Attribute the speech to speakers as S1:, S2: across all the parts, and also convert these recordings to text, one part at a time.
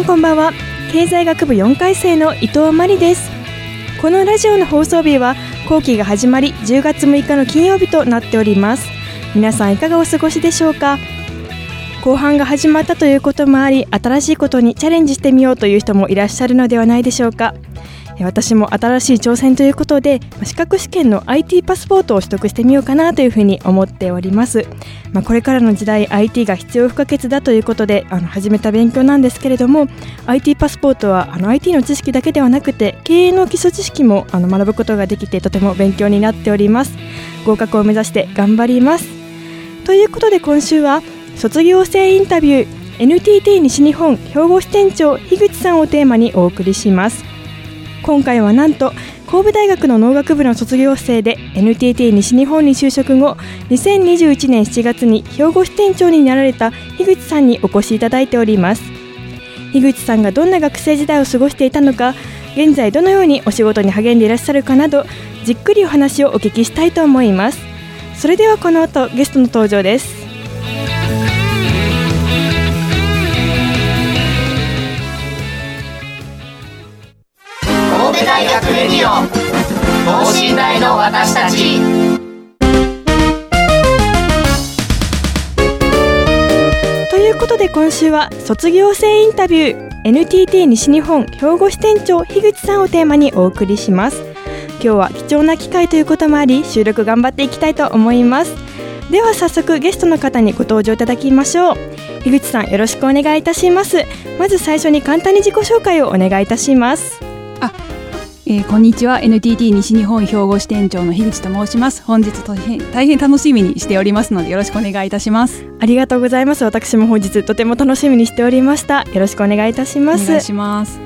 S1: んこんばんは。経済学部4回生の伊藤真理です。このラジオの放送日は後期が始まり10月6日の金曜日となっております。皆さんいかがお過ごしでしょうか？後半が始まったということもあり新しいことにチャレンジしてみようという人もいらっしゃるのではないでしょうか？私も新しい挑戦ということで資格試験の IT パスポートを取得してみようかなというふうに思っております、まあ、これからの時代 IT が必要不可欠だということであの始めた勉強なんですけれども IT パスポートはあの IT の知識だけではなくて経営の基礎知識もあの学ぶことができてとても勉強になっております。合格を目指して頑張ります。ということで今週は卒業生インタビュー NTT 西日本兵庫支店長樋口さんをテーマにお送りします。今回はなんと神戸大学の農学部の卒業生で NTT 西日本に就職後2021年7月に兵庫支店長になられた樋口さんにお越しいただいております。樋口さんがどんな学生時代を過ごしていたのか現在どのようにお仕事に励んでいらっしゃるかなどじっくりお話をお聞きしたいと思います。それではこの後ゲストの登場です。
S2: 学レディオ等身大の私たち。
S1: ということで今週は卒業生インタビュー。NTT 西日本兵庫支店長樋口さんをテーマにお送りします。今日は貴重な機会ということもあり収録頑張っていきたいと思います。では早速ゲストの方にご登場いただきましょう。樋口さんよろしくお願いいたします。まず最初に簡単に自己紹介をお願いいたします。
S3: あえー、こんにちは。NTT 西日本兵庫支店長の樋口と申します。本日大変大変楽しみにしておりますのでよろしくお願いいたします。
S1: ありがとうございます。私も本日とても楽しみにしておりました。よろしくお願いいたします。
S3: お願いします。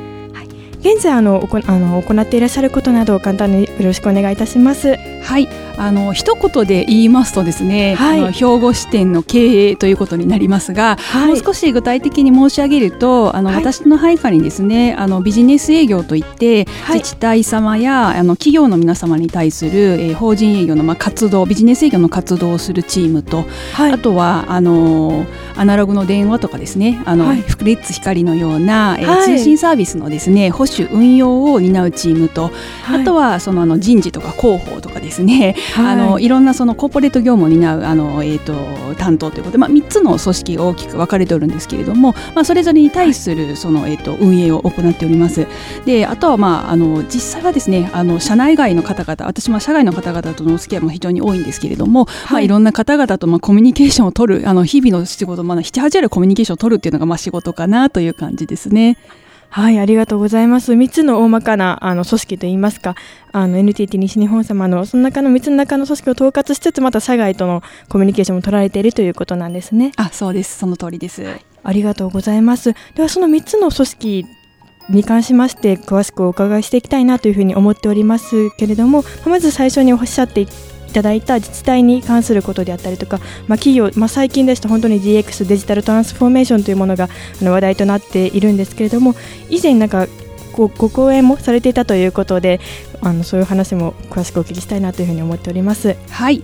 S1: 現在あのおこあの行っていらっしゃることなどを簡単によろしくお願いいたします。
S3: はいあの一言で言いますとですね、はい、あの兵庫支店の経営ということになりますが、はい、もう少し具体的に申し上げるとあの、はい、私の配下にですねあのビジネス営業といって、自治体様やあの企業の皆様に対する、えー、法人営業のまあ活動ビジネス営業の活動をするチームと、あとはあのアナログの電話とかですねあの、はい、フレッツ光のような、えー通信サービスのですね保守運用を担うチームと、あとはそのあの人事とか広報とかですねはい、あのいろんなそのコーポレート業務を担うあの、えーと、担当ということで、まあ、3つの組織が大きく分かれておるんですけれども、まあ、それぞれに対するその、えーと、運営を行っております。であとは、まあ、あの実際はですねあの社内外の方々私も社外の方々とのお付き合いも非常に多いんですけれども、はいまあ、いろんな方々とまあコミュニケーションを取るあの日々の仕事、まあ、7、8あるコミュニケーションを取るっていうのがまあ仕事かなという感じですね。
S1: はい、ありがとうございます。3つの大まかなあの組織といいますか、あの NTT 西日本様のその中の3つの中の組織を統括しつつ、また社外とのコミュニケーションも取られているということなんですね。
S3: あ、そうです。その通りです。はい、
S1: ありがとうございます。ではその3つの組織に関しまして詳しくお伺いしていきたいなというふうに思っておりますけれども、まず最初におっしゃってただいた自治体に関することであったりとか、まあ、企業、まあ、最近ですと本当に DX デジタルトランスフォーメーションというものがあの話題となっているんですけれども以前なんかごご講演もされていたということであのそういう話も詳しくお聞きしたいなというふうに思っております。
S3: はい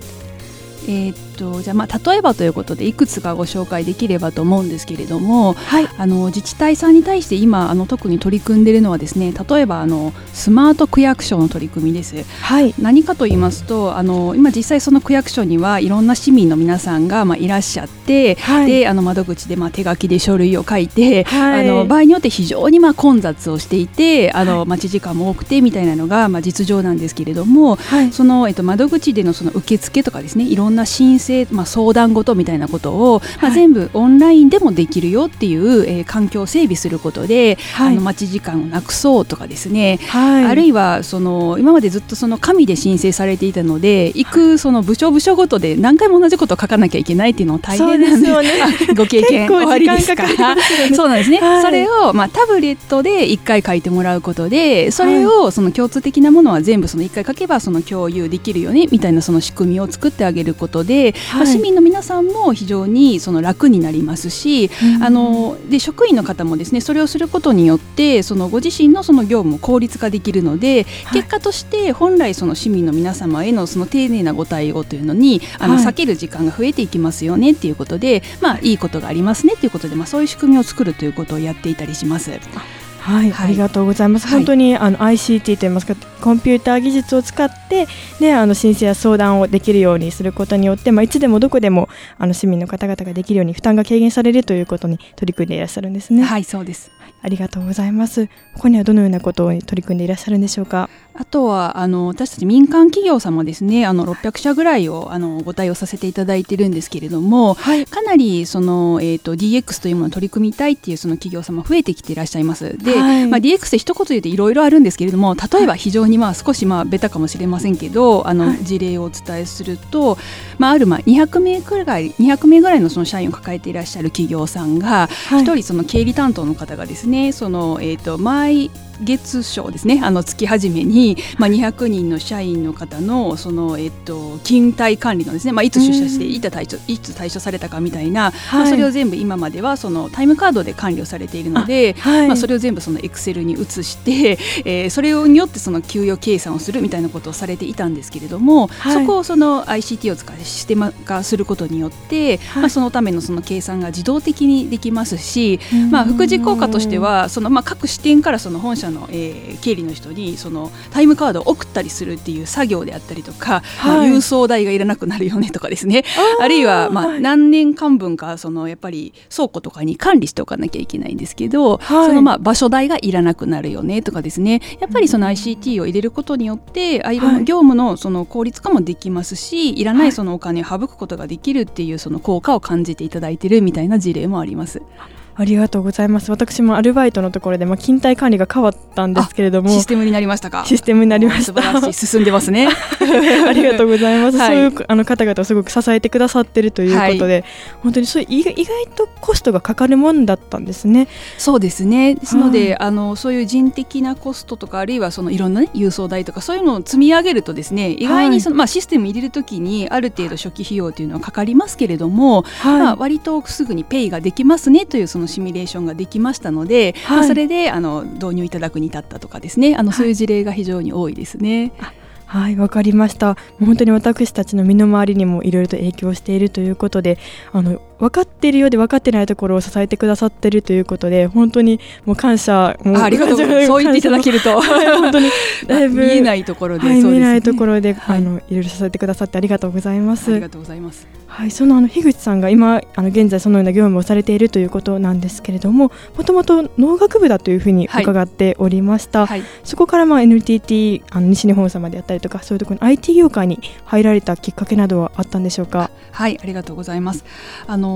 S3: えー、とじゃあまあ例えばということでいくつかご紹介できればと思うんですけれども、はい、あの自治体さんに対して今あの特に取り組んでいるのはですね例えばあのスマート区役所の取り組みです。はい、何かと言いますとあの今実際その区役所にはいろんな市民の皆さんがまあいらっしゃって、はい、であの窓口でまあ手書きで書類を書いて、はい、あの場合によって非常にまあ混雑をしていてあの待ち時間も多くてみたいなのがまあ実情なんですけれども、そのえっと窓口でのその受付とかですねいろんなな申請、まあ、相談事みたいなことを、まあ、全部オンラインでもできるよっていう、えー、環境を整備することで、はい、あの待ち時間をなくそうとかですね、はい、あるいはその今までずっとその紙で申請されていたので行くその部署部署ごとで何回も同じことを書かなきゃいけないっていうのも大変なんですよね。ご経験終わりですから、そうなんですね、はい、それを、まあ、タブレットで1回書いてもらうことでそれをその共通的なものは全部その1回書けばその共有できるよねみたいなその仕組みを作ってあげることで、まあ、市民の皆さんも非常にその楽になりますし、あので職員の方もですねそれをすることによってそのご自身のその業務を効率化できるので、結果として本来その市民の皆様へのその丁寧なご対応というのにあの避ける時間が増えてい。きますよねっていうことで、まあ、いいことがありますねっていうことで、まあ、そういう仕組みを作るということをやっていたりします。
S1: はい、はい、ありがとうございます。本当に、あの ICT といいますかコンピューター技術を使ってねあの申請や相談をできるようにすることによって、まあいつでもどこでもあの市民の方々ができるように負担が軽減されるということに取り組んでいらっしゃるんですね。
S3: はい、そうです。
S1: ありがとうございます。ここにはどのようなことに取り組んでいらっしゃるんでしょうか？
S3: あとはあの私たち民間企業様ですね。あの600社ぐらいをあのご対応させていただいているんですけれども、はい、かなりその、えーと、DX というものを取り組みたいっていうその企業様増えてきていらっしゃいます。で、はい、まあ、DX って一言言うといろいろあるんですけれども例えば非常にまあ少しまあベタかもしれませんけどあの事例をお伝えすると、まあ、あるまあ200名くらい200名ぐらいのその社員を抱えていらっしゃる企業さんが一、人その経理担当の方がですねね。その、えーと、と毎月賞ですね。あの月始めに、まあ、200人の社員の方のその、えっと、勤怠管理のですね、まあ、いつ出社していつ退所いつ退所されたかみたいな、はい、まあ、それを全部今まではそのタイムカードで管理をされているので、はい、まあ、それを全部そのエクセルに移して、えー、それによってその給与計算をするみたいなことをされていたんですけれども、はい、そこをその ICT を使ってシステム化することによって、まあ、そのためのその計算が自動的にできますし、まあ、副次効果としてはその、まあ、各支店からその本社の、えー、経理の人にそのタイムカードを送ったりするっていう作業であったりとか、はい、まあ、郵送代がいらなくなるよねとかですね。あるいはまあ何年間分かそのやっぱり倉庫とかに管理しておかなきゃいけないんですけど、はい、そのまあ場所代がいらなくなるよねとかですね。やっぱりその ICT を入れることによってあいろんな業務のその効率化もできますしいらないそのお金を省くことができるっていうその効果を感じていただいているみたいな事例もあります。
S1: ありがとうございます。私もアルバイトのところで、まあ、勤怠管理が変わったんですけれども
S3: システムになりましたか？
S1: システムになりました。
S3: 素晴らしい進んでますね。
S1: ありがとうございます、はい、そういうあの方々をすごく支えてくださってるということで、はい、本当にそう意外とコストがかかるもんだったんですね。
S3: そうですね。ですので、はい、あのそういう人的なコストとかあるいはそのいろんな、ね、郵送代とかそういうのを積み上げるとですね意外にその、まあ、システム入れるときにある程度初期費用というのはかかりますけれども、まあ、割とすぐにペイができますねというそのシミュレーションができましたので、はい、まあ、それであの導入いただくに至ったとかですね。あのそうい。う事例が非常に多いですね。
S1: はいわかりました。本当に私たちの身の回りにもいろいろと影響しているということであの分かっているようで分かってないところを支えてくださっているということで本当にもう感謝
S3: もありがとう。ございますそう言っていただけると。本当にだいぶ見えないところで、はい、
S1: 見えないところで、はい、あのいろいろ支えてくださってありがとうございます。
S3: ありがとうございます。
S1: はい、そのあの樋口さんが今あの現在そのような業務をされているということなんですけれどももともと農学部だというふうに伺っておりました、はい、そこからまあ NTT あの西日本様であったりとかそういうところに IT 業界に入られたきっかけなどはあったんでしょうか？
S3: はいありがとうございます。あの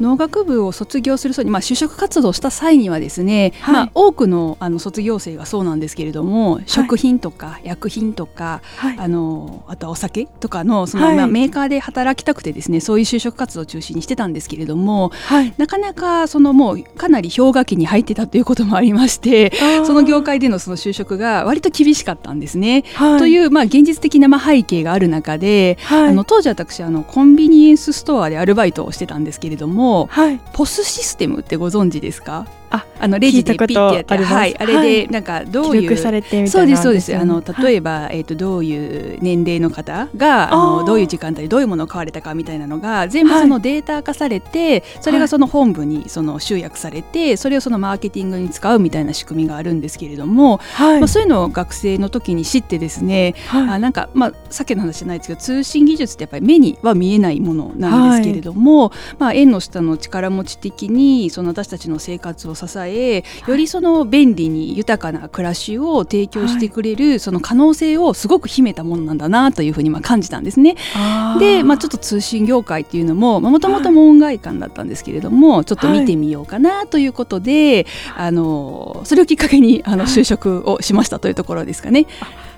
S3: 農学部を卒業する際に、まあ、就職活動した際にはですね、はい、まあ、多くのあの卒業生がそうなんですけれども、食品とか薬品とか、あのあとはお酒とかのその、まあ、メーカーで働きたくてですねそういう就職活動を中心にしてたんですけれども、はい、なかなかそのもうかなり氷河期に入ってたということもありましてその業界でのその就職が割と厳しかったんですね。はい、という、まあ、現実的なまあ背景がある中で、はい、あの当時私あのコンビニエンスストアでアルバイトをしてたんですけれども、ポスシステムってご存知ですか？
S1: ああのレジでピッてやって
S3: はい、あれでなんかどういう、そうですそうです。あの例えば、えー、とどういう年齢の方があのどういう時間帯でどういうものを買われたかみたいなのが全部そのデータ化されて、それがその本部にその集約されてそれをそのマーケティングに使うみたいな仕組みがあるんですけれども、まあ、そういうのを学生の時に知ってですね、あなんかまあさっきの話じゃないですけど通信技術ってやっぱり目には見えないものなんですけれども、まあ、縁の下の力持ち的にその私たちの生活を支支えよりその便利に豊かな暮らしを提供してくれるその可能性をすごく秘めたものなんだなというふうにまあ感じたんですね。で、まあ、ちょっと通信業界っていうのももともと門外漢だったんですけれども、ちょっと見てみようかなということで、あのそれをきっかけにあの就職をしましたというところですかね。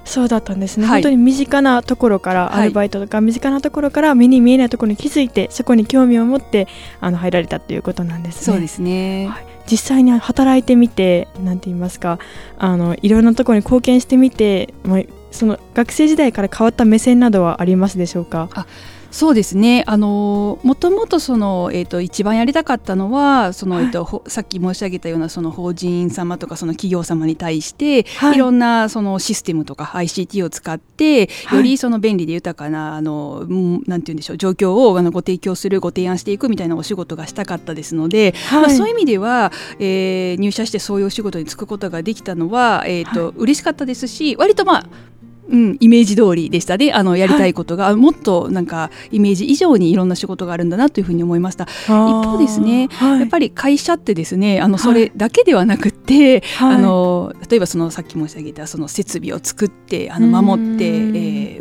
S1: そうだったんですね、はい、本当に身近なところからアルバイトとか身近なところから目に見えないところに気づいてそこに興味を持ってあの入られたということなんです
S3: ね。そうですね、はい、
S1: 実際に働いてみてなんて言いますかあのいろんなところに貢献してみて、まあ、その学生時代から変わった目線などはありますでしょうか？
S3: あそうですね。あのもともとその、えーと、一番やりたかったのはその、はい、えーと、さっき申し上げたようなその法人様とかその企業様に対して、はい、いろんなそのシステムとか ICT を使ってよりその便利で豊かなあのなんて言うんでしょう状況をあのご提供するご提案していくみたいなお仕事がしたかったですので、はい、まあ、そういう意味では、えー、入社してそういうお仕事に就くことができたのは、えーと嬉しかったですし割とまあうん、イメージ通りでした。ねあのやりたいことが、はい、もっとなんかイメージ以上にいろんな仕事があるんだなというふうに思いました。一方ですね、はい、やっぱり会社ってですねあのそれだけではなくて、はい、あの例えばそのさっき申し上げたその設備を作ってあの守って、え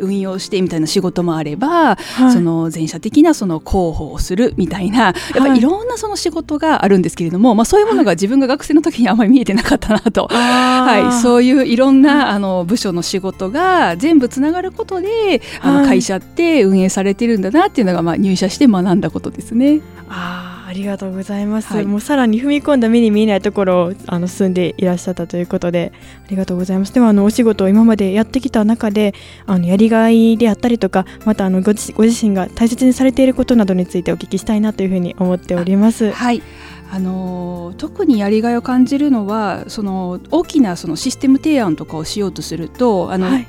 S3: ー、運用してみたいな仕事もあれば、その全社的なその広報をするみたいなやっぱりい。ろんなその仕事があるんですけれども、まあ、そういうものが自分が学生の時にあまり見えてなかったなと、はい、そういういろんなあの部署の仕事が全部つながることで、あの会社って運営されてるんだなっていうのが、まあ、入社して学んだことですね。
S1: あありがとうございます、はい、もうさらに踏み込んだ目に見えないところをあの住んでいらっしゃったということでありがとうございます。ではあのお仕事を今までやってきた中であのやりがいであったりとかまたあのご自身が大切にされていることなどについてお聞きしたいなというふうに思っております。
S3: はい。あの特にやりがいを感じるのはその大きなそのシステム提案とかをしようとするとあの、はい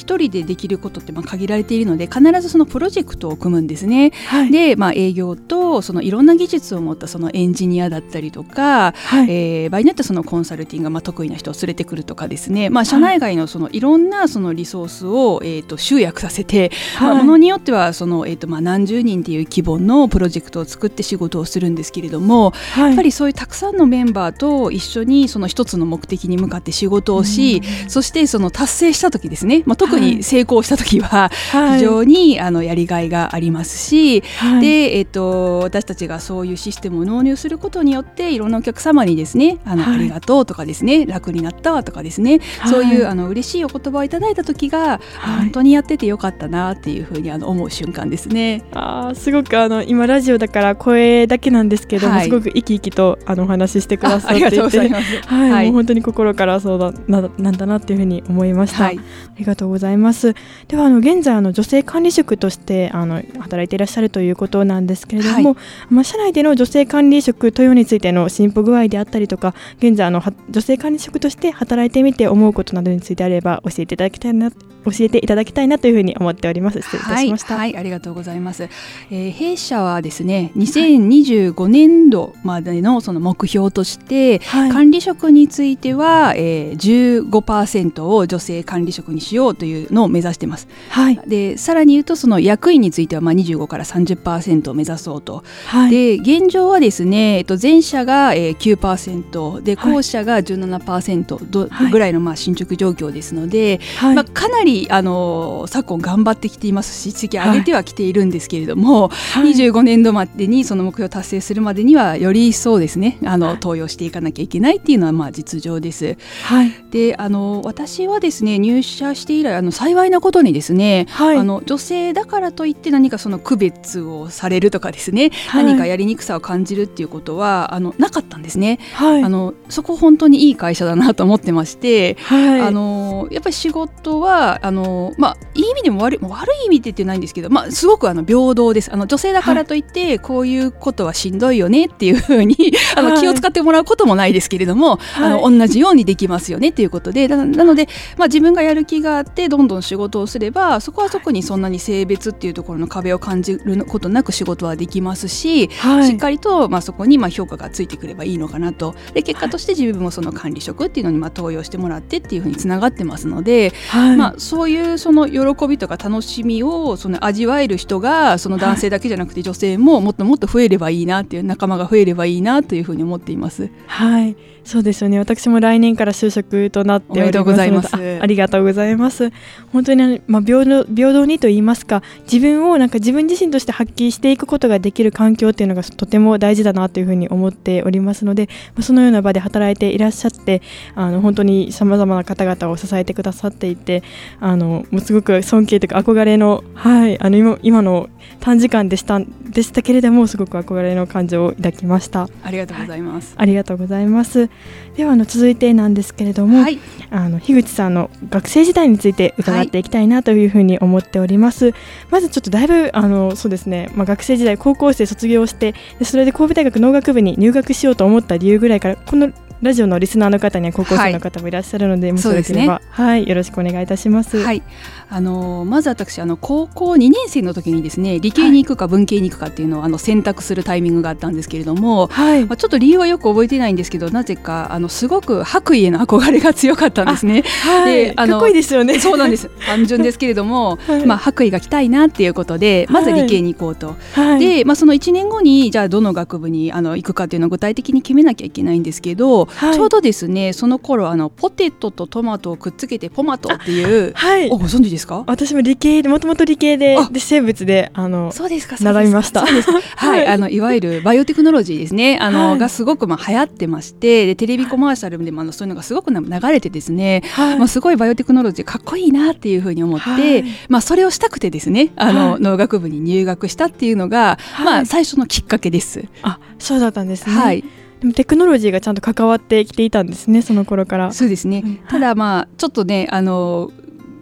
S3: 1人でできることってまあ限られているので必ずそのプロジェクトを組むんですね。はい、で、まあ、営業とそのいろんな技術を持ったそのエンジニアだったりとか、はい、えー、場合によってそのコンサルティングがまあ得意な人を連れてくるとかですね、まあ、社内外のそのいろんなそのリソースを、えー、と集約させて、はい、まあ、ものによってはその、えー、とまあ何十人っていう規模のプロジェクトを作って仕事をするんですけれども、はい、やっぱりそういうたくさんのメンバーと一緒にその一つの目的に向かって仕事をし、そしてその達成した時ですね、まあ、特に成功した時は非常に、あのやりがいがありますし、はい、で、えーと、私たちがそういうシステムを納入することによっていろんなお客様にですねあの、はい、ありがとうとかですね楽になったわとかですね、はい、そういうあの嬉しいお言葉をいただいた時が、本当にやっててよかったなっていうふうにあの思う瞬間ですね。
S1: あすごくあの今ラジオだから声だけなんですけども、すごく生き生きとあのお話ししてくださっていてはい、もう本当に心からそうだななんだなっていうふうに思いました。ありがとうございます。ではあの現在あの女性管理職としてあの働いていらっしゃるということなんですけれども、はい、まあ、社内での女性管理職というについての進歩具合であったりとか現在あの女性管理職として働いてみて思うことなどについてあれば教えていただきたいな教えていただきたいなというふうに思っております。失礼いたしました、
S3: はい、はい、ありがとうございます、えー、弊社はですね2025年度までのその目標として、はい、管理職については、えー、15%を女性管理職にしようというのを目指しています。はい、でさらに言うとその役員についてはまあ25から30%を目指そうと、はい、で現状はですね、えっと、前者が9%で後者が17%ど、はい、ぐらいのまあ進捗状況ですので、はい、まあ、かなりあの昨今頑張ってきていますし次上げてはきているんですけれども、はい、25年度までにその目標を達成するまでにはより一層ですねあの登用していかなきゃいけないっていうのはまあ実情です。はい、であの私はですね入社して以来あの幸いなことにですね、はい、あの女性だからといって何かその区別をされるとかですね、はい、何かやりにくさを感じるっていうことはあのなかったんですね、はい、あのそこ本当にいい会社だなと思ってまして、あのやっぱり仕事はあの、まあ、いい意味でも悪い悪い意味で言ってないんですけど、まあ、すごくあの平等です。あの女性だからといって、こういうことはしんどいよねっていうふうにあの気を使ってもらうこともないですけれども、あの同じようにできますよねっていうことでなので、まあ、自分がやる気があってってどんどん仕事をすればそこはそこにそんなに性別っていうところの壁を感じることなく仕事はできますし、はい、しっかりとまあそこにまあ評価がついてくればいいのかなと。で結果として自分もその管理職っていうのにまあ登用してもらってっていうふうにつながってますので、はい、まあ、そういうその喜びとか楽しみをその味わえる人がその男性だけじゃなくて女性ももっともっと増えればいいなっていう仲間が増えればいいなというふうに思っています。
S1: はいそうですよね。私も来年から就職となってお
S3: めでとうございます。
S1: ありがとうございます。本当に、まあ、平等平等にと言いますか自分をなんか自分自身として発揮していくことができる環境っていうのがとても大事だなというふうに思っておりますので、まあ、そのような場で働いていらっしゃってあの本当にさまざまな方々を支えてくださっていてあのもうすごく尊敬というか憧れの,、はい、あの今今の短時間でしたでしたけれどもすごく憧れの感情を抱きました。
S3: ありがとうございます、
S1: はい、ありがとうございます。ではあの続いてなんですけれども、はい、あの樋口さんの学生時代について伺っていきたいなというふうに思っております、はい、まずちょっとだいぶあのそうですね、まあ、学生時代高校生卒業してでそれで神戸大学農学部に入学しようと思った理由ぐらいからこのラジオのリスナーの方には高校生の方もいらっしゃるので、はい、もしよければ、ね、はいよろしくお願いいたします。
S3: はい、あのまず私あの高校2年生の時にですね理系に行くか文系に行くかっていうのをあの選択するタイミングがあったんですけれども、はい、まあちょっと理由はよく覚えてないんですけどなぜかあのすごく白衣への憧れが強かったんですね。
S1: はい、であのかっこいいですよね。
S3: そうなんです。単純ですけれども、はい、まあ白衣が着たいなっていうことでまず理系に行こうと。はい、でまあその1年後にじゃあどの学部にあの行くかっていうのを具体的に決めなきゃいけないんですけど、ちょうどですねねその頃あのポテトとトマトをくっつけてポマトっていうはい。ご存知ですか？
S1: 私も理系でもともと理系でで生物であの
S3: そうですか
S1: 習いました。
S3: はい、あのいわゆるバイオテクノロジーですね。あの、はい、がすごくまあ流行ってましてでテレビコマーシャルでもあのそういうのがすごく流れてですね、はい、まあすごいバイオテクノロジーかっこいいなっていうふうに思って、まあそれをしたくてですねあの、農学部に入学したっていうのが、まあ最初のきっかけです。
S1: あそうだったんですね。はいでもテクノロジーがちゃんと関わってきていたんですねその頃から。
S3: そうですね、うん、ただまあちょっとねあの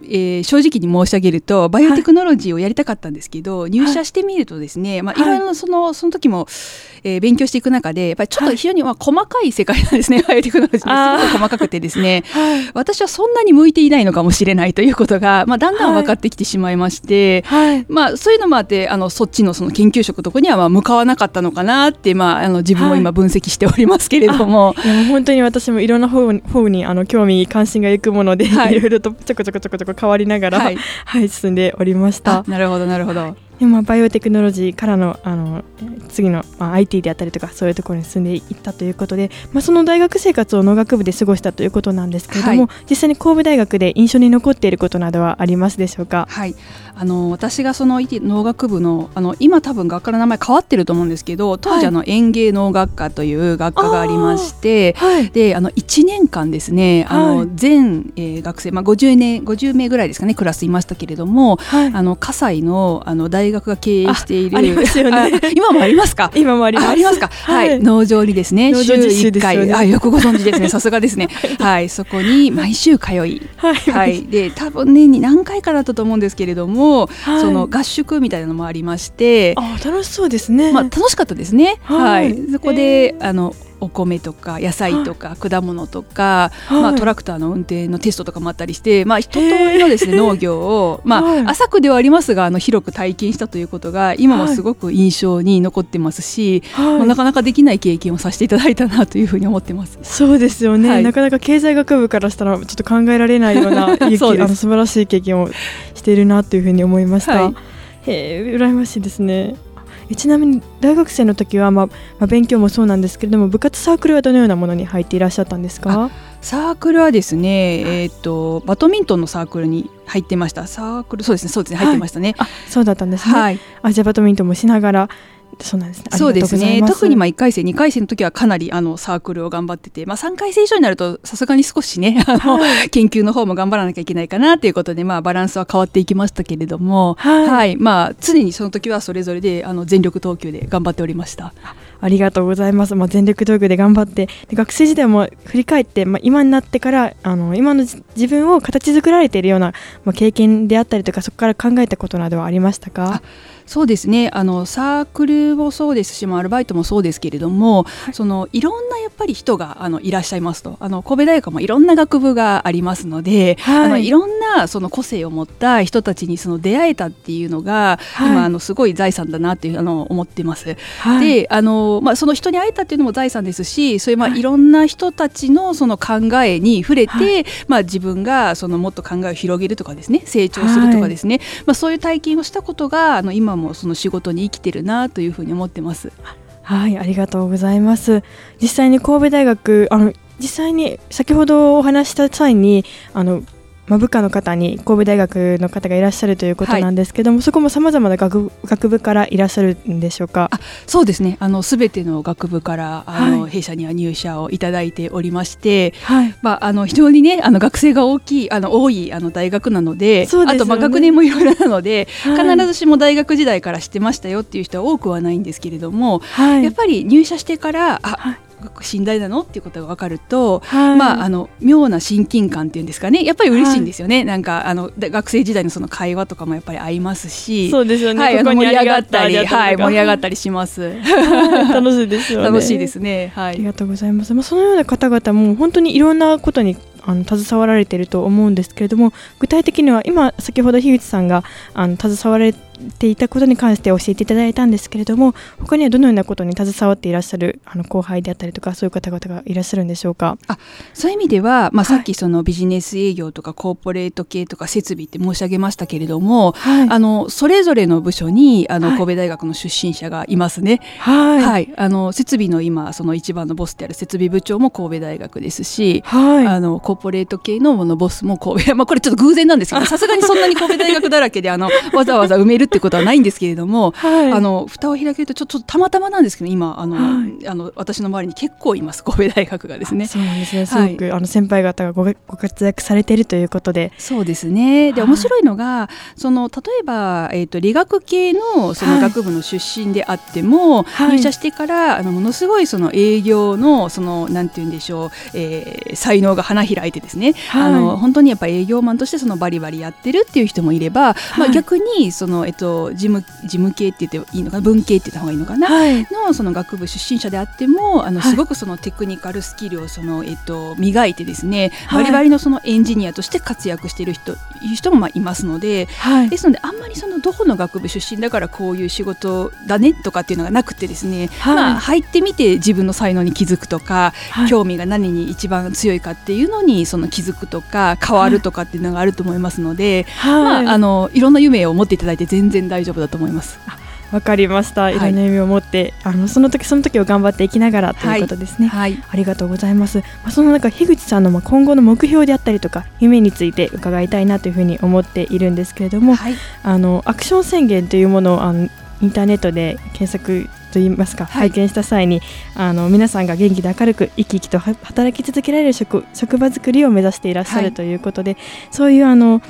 S3: えー、正直に申し上げるとバイオテクノロジーをやりたかったんですけど、はい、入社してみるとですね、まあ、い。ろいろそのその時もえー、勉強していく中でやっぱりちょっと非常に、まあ、細かい世界なんですね バイオテクノロジーすごく細かくてですね、はい、私はそんなに向いていないのかもしれないということが、まあ、だんだん分かってきてしまいまして、はい、まあ、そういうのもあってあのそっちのその研究職とかにはまあ向かわなかったのかなって、まあ、あの自分も今分析しておりますけれども、
S1: はい、も本当に私もいろんな方方にあの興味関心がいくもので、はい、いろいろとちょこちょこちょこちょこ変わりながら、はい、はい、進んでおりました。
S3: なるほどなるほど
S1: でまあ、バイオテクノロジーからのあの次の、まあ、IT であったりとかそういうところに進んでいったということで、まあ、その大学生活を農学部で過ごしたということなんですけれども、はい、実際に神戸大学で印象に残っていることなどはありますでしょうか？
S3: はいあの私がその農学部のあの今多分学科の名前変わってると思うんですけど当時あの園芸農学科という学科がありまして、はい、であの1年間ですねあの全、えー、学生、まあ、50, 年50名ぐらいですかねクラスいましたけれども、はい、あの葛西のあの大学が経営しているあ
S1: りますよね。
S3: 今もありますか？
S1: 今もあります。
S3: ありますか、はい、農場にですね週1回、ね、あよくご存知ですね さすがですね。はい。そこに毎週通い。はい、で多分年に何回かだったと思うんですけれどもはい、その合宿みたいなのもありまして。
S1: あ楽しそうですね、
S3: まあ、楽しかったですね。はい、はい、そこであのお米とか野菜とか果物とか、はい、まあ、トラクターの運転のテストとかもあったりして、まあ、一通りのですね 農業を、まあ、浅くではありますがあの広く体験したということが今もすごく印象に残ってますし、はい、まあ、なかなかできない経験をさせていただいたなというふうに思ってます。
S1: そうですよね、はい、なかなか経済学部からしたらちょっと考えられないような そうあの素晴らしい経験をしているなというふうに思いました。はい、へえ羨ましいですね。ちなみに大学生の時は、まあ、まあ、勉強もそうなんですけれども部活サークルはどのようなものに入っていらっしゃったんですか？
S3: サークルはですね、えーと、バドミントンのサークルに入ってました。サークルそうですねそうですね入ってましたね、
S1: はい、そうだったんですね、はい、あじゃあバドミントンもしながらそうなんですね。
S3: そうですね。特にまあ1回生、2回生の時はかなりあのサークルを頑張ってて、まあ3回生以上になるとさすがに少しね、あの、はい、研究の方も頑張らなきゃいけないかなということで、まあバランスは変わっていきましたけれども、はい、はい、まあ常にその時はそれぞれであの全力投球で頑張っておりました。
S1: ありがとうございます。まあ、全力投球で頑張ってで学生時代も振り返って、まあ、今になってからあの今の自分を形作られているような、まあ、経験であったりとかそこから考えたことなどはありましたか？
S3: そうですね。あのサークルもそうですし、アルバイトもそうですけれども、はい、そのいろんなやっぱり人があのいらっしゃいますと。あの神戸大学もいろんな学部がありますので、はい、あのいろんななその個性を持った人たちにその出会えたっていうのが、はい、今あのすごい財産だなっていうあの思ってます。はい、であの、まあ、その人に会えたっていうのも財産ですしそういうまあい。ろんな人たちのその考えに触れて、まあ、自分がそのもっと考えを広げるとかですね成長するとかですね、まあ、そういう体験をしたことがあの今ももその仕事に生きてるなというふうに思ってます。
S1: はいありがとうございます実際に神戸大学あの実際に先ほどお話した際にあのまあ、部下の方に神戸大学の方がいらっしゃるということなんですけども、はい、そこもさまざまな学学部からいらっしゃるんでしょうか？
S3: そうですね。あのべての学部からあの、はい、弊社には入社をいただいておりまして、はい、まあ、あの非常にねあの学生が大きいあの多いあの大学なので、ね、あとまあ学年もいろいろなので、必ずしも大学時代から知ってましたよっていう人は多くはないんですけれども、やっぱり入社してからあ、信頼なのっていうことが分かると、はい、まああの妙な親近感っていうんですかね。やっぱり嬉しいんですよね、はい、なんかあの学生時代のその会話とかもやっぱり合いますし。
S1: そうですよね、
S3: はい、盛り上がったりはい盛り上がったりします。
S1: 楽しいですよね。
S3: 楽しいですね。はい。
S1: ありがとうございます。まあそのような方々も本当にいろんなことにあの携わられていると思うんですけれども具体的には今先ほど樋口さんがあの携わられていたことに関して教えていただいたんですけれども他にはどのようなことに携わっていらっしゃるあの後輩であったりとかそういう方々がいらっしゃるんでしょうか？
S3: あそういう意味では、まあ、さっきそのビジネス営業とかコーポレート系とか設備って申し上げましたけれども、はい、あのそれぞれの部署にあの神戸大学の出身者がいますね。はい、はい、あの設備の今その一番のボスである設備部長も神戸大学ですし、はい、あのコーポレート系ののボスも神戸まあこれちょっと偶然なんですけどさすがにそんなに神戸大学だらけであのわざわざ埋めるってことはないんですけれども、はい、あの蓋を開けるとちょっとたまたまなんですけど今あの、はい、あの私の周りに結構います神戸大学がですね。
S1: そうですね。すごく、あの先輩方がごご活躍されているということで。
S3: そうですね。で面白いのがその例えば、えーと、理学系のその学部の出身であっても、入社してからあのものすごいその営業のそのなんて言うんでしょう、えー、才能が花開いてですね、あの本当にやっぱ営業マンとしてそのバリバリやってるっていう人もいれば、まあ、逆にその、えっと、事務事務系って言っていいのかな？文系って言った方がいいのかな、はい、のその学部出身者であってもあのすごくそのテクニカルスキルをその、えっと、磨いてですね、バリバリのそのエンジニアとして活躍している人いう人もまあいますので、はい、ですのであんまりそのどこの学部出身だからこういう仕事だねとかっていうのがなくてですね、はい、まあ、入ってみて自分の才能に気づくとか、興味が何に一番強いかっていうのにその気づくとか変わるとかっていうのがあると思いますので、はい。まあ、あのいろんな夢を持っていただいて全然大丈夫だと思います。
S1: わかりました。いろんな夢を持って、はい、あのその時その時を頑張っていきながらということですね。はい、ありがとうございます。まあ、その中樋口さんのまあ今後の目標であったりとか夢について伺いたいなというふうに思っているんですけれども、はい、あのアクション宣言というものをあのインターネットで検索といいますか、拝見した際にあの皆さんが元気で明るく生き生きと働き続けられる職職場作りを目指していらっしゃるということで、そういうあの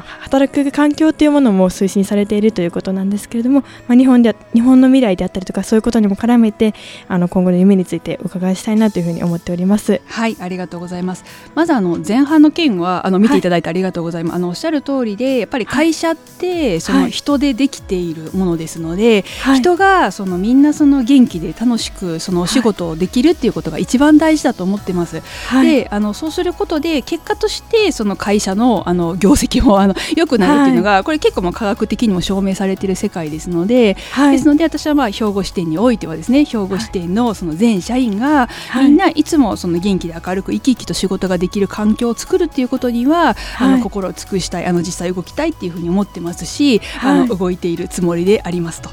S1: 働く環境というものも推進されているということなんですけれども、まあ、日本で日本の未来であったりとかそういうことにも絡めてあの今後の夢についてお伺いしたいなというふうに思っております。
S3: はいありがとうございます。まずあの前半の件はあの見ていただいてありがとうございます、はい、あのおっしゃる通りでやっぱり会社ってその人でできているものですので、はい、人がそのみんなその元気で楽しくそのお仕事をできるっていうことが一番大事だと思ってます、はい、であのそうすることで結果としてその会社のあの業績もあの良くなるっていうのが、はい、これ結構も科学的にも証明されている世界ですので、はい、ですので私はまあ兵庫支店においてはですね兵庫支店のその全社員が、みんないつもその元気で明るく生き生きと仕事ができる環境を作るっていうことには、あの心を尽くしたいあの実際動きたいっていうふうに思ってますし、あの動いているつもりでありますと。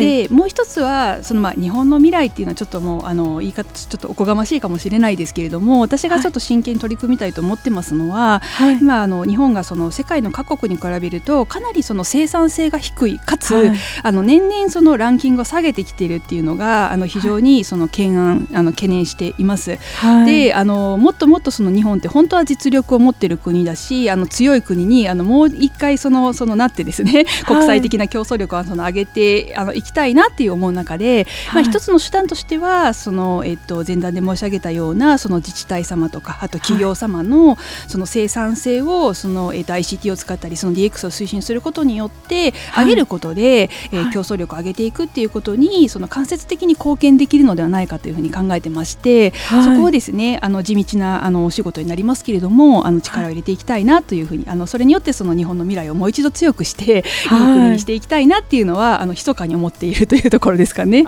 S3: でもう一つはそのまあ日本の未来っていうのはちょっともうあの言い方ちょっとおこがましいかもしれないですけれども私がちょっと真剣に取り組みたいと思ってますのは、はい、今あの日本がその世界の各国に比べるとかなりその生産性が低いかつ、はい、あの年々そのランキングを下げてきているっていうのがあの非常にその懸案、あの懸念しています。はい、であのもっともっとその日本って本当は実力を持っている国だしあの強い国にあのもう一回そのそのなってですね国際的な競争力をその上げてあのいきたいなっていう思う中で、まあ、一つの手段としてはその、えっと、前段で申し上げたようなその自治体様とかあと企業様のその生産性をその、えっと、ICT IT を使ったりその DX を推進することによって上げることで、はい、えー、競争力を上げていくっていうことにその間接的に貢献できるのではないかというふうに考えてまして、はい、そこをですねあの地道なあのお仕事になりますけれどもあの力を入れていきたいなというふうにあのそれによってその日本の未来をもう一度強くしてい。い国にしていきたいなっていうのはあの密かに思っているというところですかね。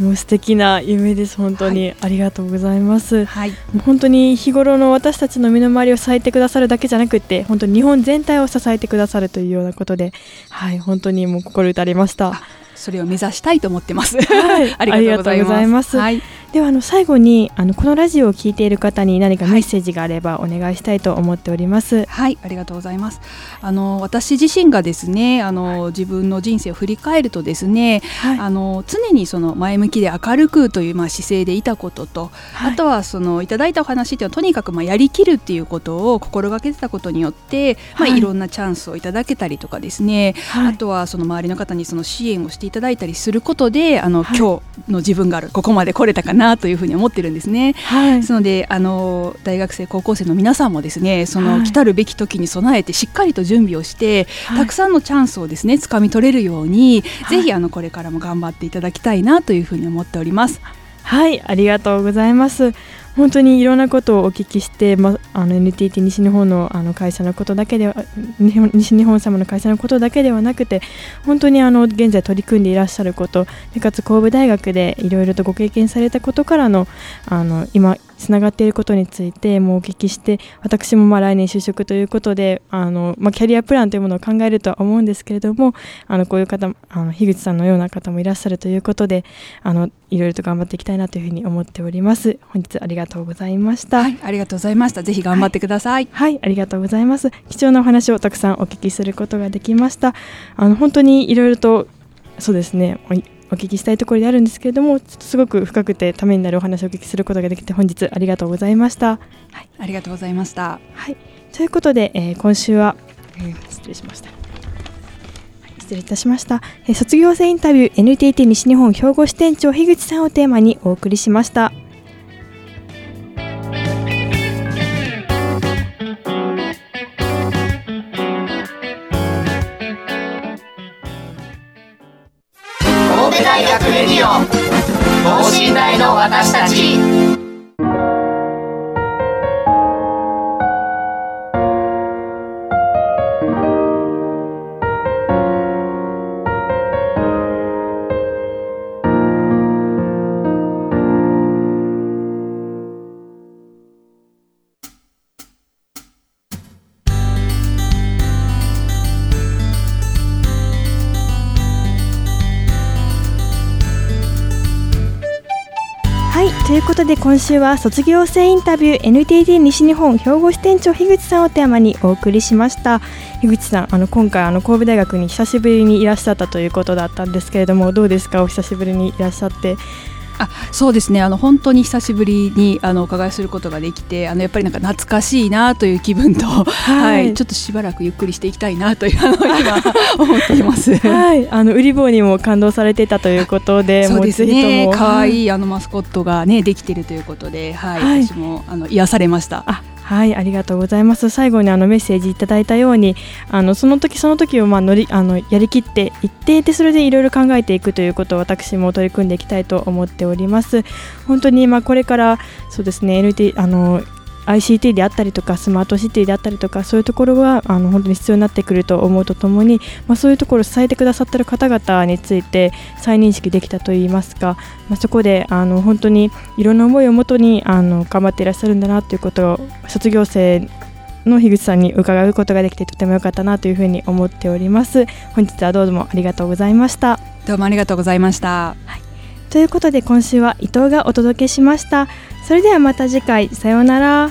S1: もう素敵な夢です本当に、はい、ありがとうございます、はい、本当に日頃の私たちの身の回りを支えてくださるだけじゃなくて本当に日本全体を支えてくださるというようなことではい本当にもう心打たれました。
S3: それを目指したいと思ってます。
S1: はい、ありがとうございます。はい、ではあの最後にあのこのラジオを聞いている方に何かメッセージがあればお願いしたいと思っております。
S3: はい、ありがとうございます。あの私自身がですね、あの、はい、自分の人生を振り返るとですね、はい、あの常にその前向きで明るくというまあ姿勢でいたことと、あとはそのいただいたお話っていうのはとにかくまあやりきるっていうことを心がけてたことによって、まあい。ろんなチャンスをいただけたりとかですね、あとはその周りの方にその支援をしていただいたりすることであの、はい、今日の自分があるここまで来れたかなというふうに思ってるんですね。はい、ですのであの大学生高校生の皆さんもですねその、来たるべき時に備えてしっかりと準備をして、たくさんのチャンスをですね掴み取れるように、ぜひあのこれからも頑張っていただきたいなというふうに思っております。
S1: はいありがとうございます。本当にいろんなことをお聞きして、ま、あの NTT 西日本のあの会社のことだけでは西日本様の会社のことだけではなくて本当にあの現在取り組んでいらっしゃることかつ神戸大学でいろいろとご経験されたことからのあの今つながっていることについてもお聞きして私もまあ来年就職ということであの、まあ、キャリアプランというものを考えるとは思うんですけれどもあのこういう方あの樋口さんのような方もいらっしゃるということであのいろいろと頑張っていきたいなというふうに思っております。本日ありがとうございました、
S3: はい、ありがとうございました。ぜひ頑張ってください、
S1: はい、はい、ありがとうございます。貴重なお話をたくさんお聞きすることができました。あの本当にいろいろとそうですねお聞きしたいところであるんですけれどもちょっとすごく深くてためになるお話をお聞きすることができて本日ありがとうございました。
S3: はい、ありがとうございました。
S1: はい、ということで、えー、今週は、えー、失礼しました。失礼いたしました、えー、卒業生インタビュー NTT 西日本兵庫支店長樋口さんをテーマにお送りしました。
S2: 等身大の私たち。
S1: ということで今週は卒業生インタビュー NTT 西日本兵庫支店長樋口さんをテーマにお送りしました。樋口さんあの今回あの神戸大学に久しぶりにいらっしゃったということだったんですけれどもどうですか？お久しぶりにいらっしゃって。
S3: あそうですね。あの本当に久しぶりにあのお伺いすることができてあのやっぱりなんか懐かしいなという気分と、はい、はい、ちょっとしばらくゆっくりしていきたいなというあの 今思っています。
S1: はい、あの売り棒にも感動されてたということで、
S3: そうですね。可愛いあのマスコットがねできているということで、はい、はい、私もあの癒されました。
S1: あはいありがとうございます。最後にあのメッセージいただいたようにあのその時その時をまあ乗りあのやりきっていってでそれでいろいろ考えていくということを私も取り組んでいきたいと思っております。本当にまあこれからそうですね NT あの ICT であったりとかスマートシティであったりとかそういうところがあの本当に必要になってくると思うとともに、まあ、そういうところを支えてくださっている方々について再認識できたといいますか、まあ、そこであの本当にいろんな思いをもとにあの頑張っていらっしゃるんだなということを卒業生の樋口さんに伺うことができてとても良かったなというふうに思っております。本日はどうもありがとうございました。
S3: どうもありがとうございました、
S1: はい、ということで今週は伊藤がお届けしました。それではまた次回。さようなら